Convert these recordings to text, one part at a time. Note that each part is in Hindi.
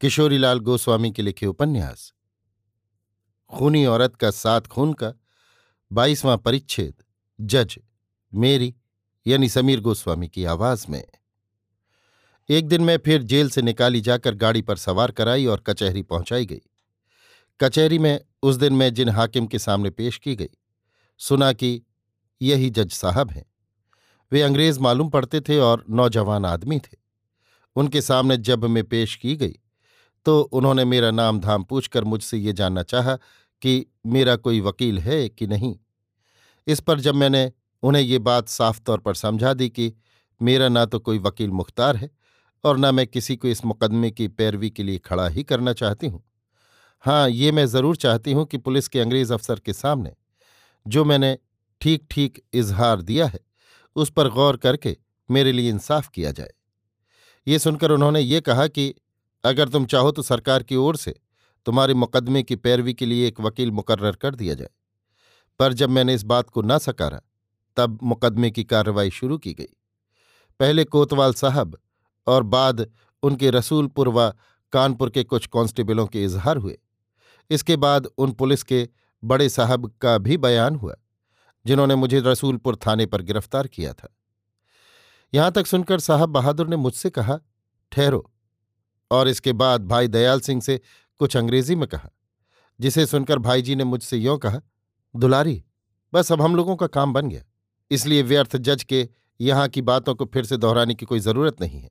किशोरीलाल गोस्वामी के लिखे उपन्यास। खूनी औरत का सात खून का बाईसवां परिच्छेद, जज, मेरी, यानी समीर गोस्वामी की आवाज़ में। एक दिन मैं फिर जेल से निकाली जाकर गाड़ी पर सवार कराई और कचहरी पहुंचाई गई। कचहरी में उस दिन मैं जिन हाकिम के सामने पेश की गई, सुना कि यही जज साहब हैं। वे अंग्रेज़ मालूम पड़ते थे और नौजवान आदमी थे। उनके सामने जब मैं पेश की गई तो उन्होंने मेरा नाम धाम पूछकर मुझसे ये जानना चाहा कि मेरा कोई वकील है कि नहीं। इस पर जब मैंने उन्हें ये बात साफ़ तौर पर समझा दी कि मेरा ना तो कोई वकील मुख्तार है और न मैं किसी को इस मुकदमे की पैरवी के लिए खड़ा ही करना चाहती हूँ। हाँ ये मैं ज़रूर चाहती हूँ कि पुलिस के अंग्रेज़ अफसर के सामने जो मैंने ठीक ठीक इजहार दिया है, उस पर गौर करके मेरे लिए इंसाफ किया जाए। ये सुनकर उन्होंने ये कहा कि अगर तुम चाहो तो सरकार की ओर से तुम्हारे मुकदमे की पैरवी के लिए एक वकील मुकर्र कर दिया जाए। पर जब मैंने इस बात को न सकारा, तब मुकदमे की कार्रवाई शुरू की गई। पहले कोतवाल साहब और बाद उनके रसूलपुर व कानपुर के कुछ कांस्टेबलों के इजहार हुए। इसके बाद उन पुलिस के बड़े साहब का भी बयान हुआ, जिन्होंने मुझे रसूलपुर थाने पर गिरफ़्तार किया था। यहाँ तक सुनकर साहब बहादुर ने मुझसे कहा, ठहरो। और इसके बाद भाई दयाल सिंह से कुछ अंग्रेज़ी में कहा, जिसे सुनकर भाई जी ने मुझसे यों कहा, दुलारी, बस अब हम लोगों का काम बन गया। इसलिए व्यर्थ जज के यहाँ की बातों को फिर से दोहराने की कोई ज़रूरत नहीं है,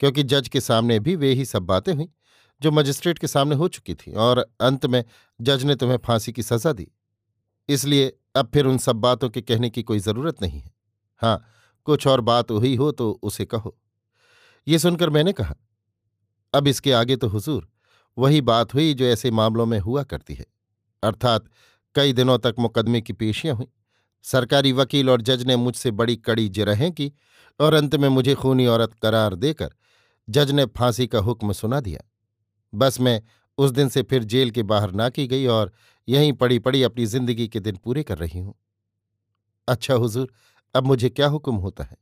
क्योंकि जज के सामने भी वे ही सब बातें हुई, जो मजिस्ट्रेट के सामने हो चुकी थी, और अंत में जज ने तुम्हें फांसी की सजा दी। इसलिए अब फिर उन सब बातों के कहने की कोई ज़रूरत नहीं है। हाँ कुछ और बात हुई हो तो उसे कहो। ये सुनकर मैंने कहा अब इसके आगे तो हुजूर, वही बात हुई जो ऐसे मामलों में हुआ करती है। अर्थात, कई दिनों तक मुकदमे की पेशियाँ हुई। सरकारी वकील और जज ने मुझसे बड़ी कड़ी जिरहें की और अंत में मुझे खूनी औरत करार देकर जज ने फांसी का हुक्म सुना दिया। बस मैं उस दिन से फिर जेल के बाहर ना की गई और यहीं पड़ी पड़ी अपनी ज़िंदगी के दिन पूरे कर रही हूँ। अच्छा हुजूर, अब मुझे क्या हुक्म होता है?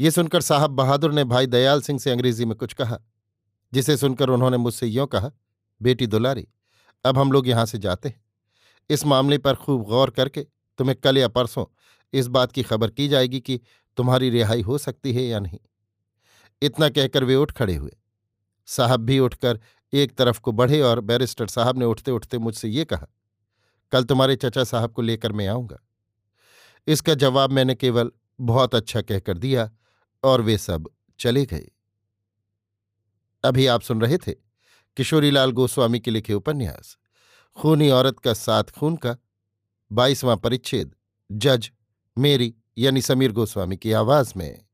ये सुनकर साहब बहादुर ने भाई दयाल सिंह से अंग्रेज़ी में कुछ कहा। जिसे सुनकर उन्होंने मुझसे यों कहा, बेटी दुलारी, अब हम लोग यहाँ से जाते हैं। इस मामले पर खूब गौर करके तुम्हें कल या परसों इस बात की खबर की जाएगी कि तुम्हारी रिहाई हो सकती है या नहीं। इतना कहकर वे उठ खड़े हुए। साहब भी उठकर एक तरफ़ को बढ़े और बैरिस्टर साहब ने उठते उठते मुझसे ये कहा, कल तुम्हारे चचा साहब को लेकर मैं आऊँगा। इसका जवाब मैंने केवल बहुत अच्छा कहकर दिया और वे सब चले गए। अभी आप सुन रहे थे किशोरीलाल गोस्वामी के लिखे उपन्यास। खूनी औरत का साथ खून का, बाईसवां परिच्छेद, जज, मेरी यानी समीर गोस्वामी की आवाज़ में।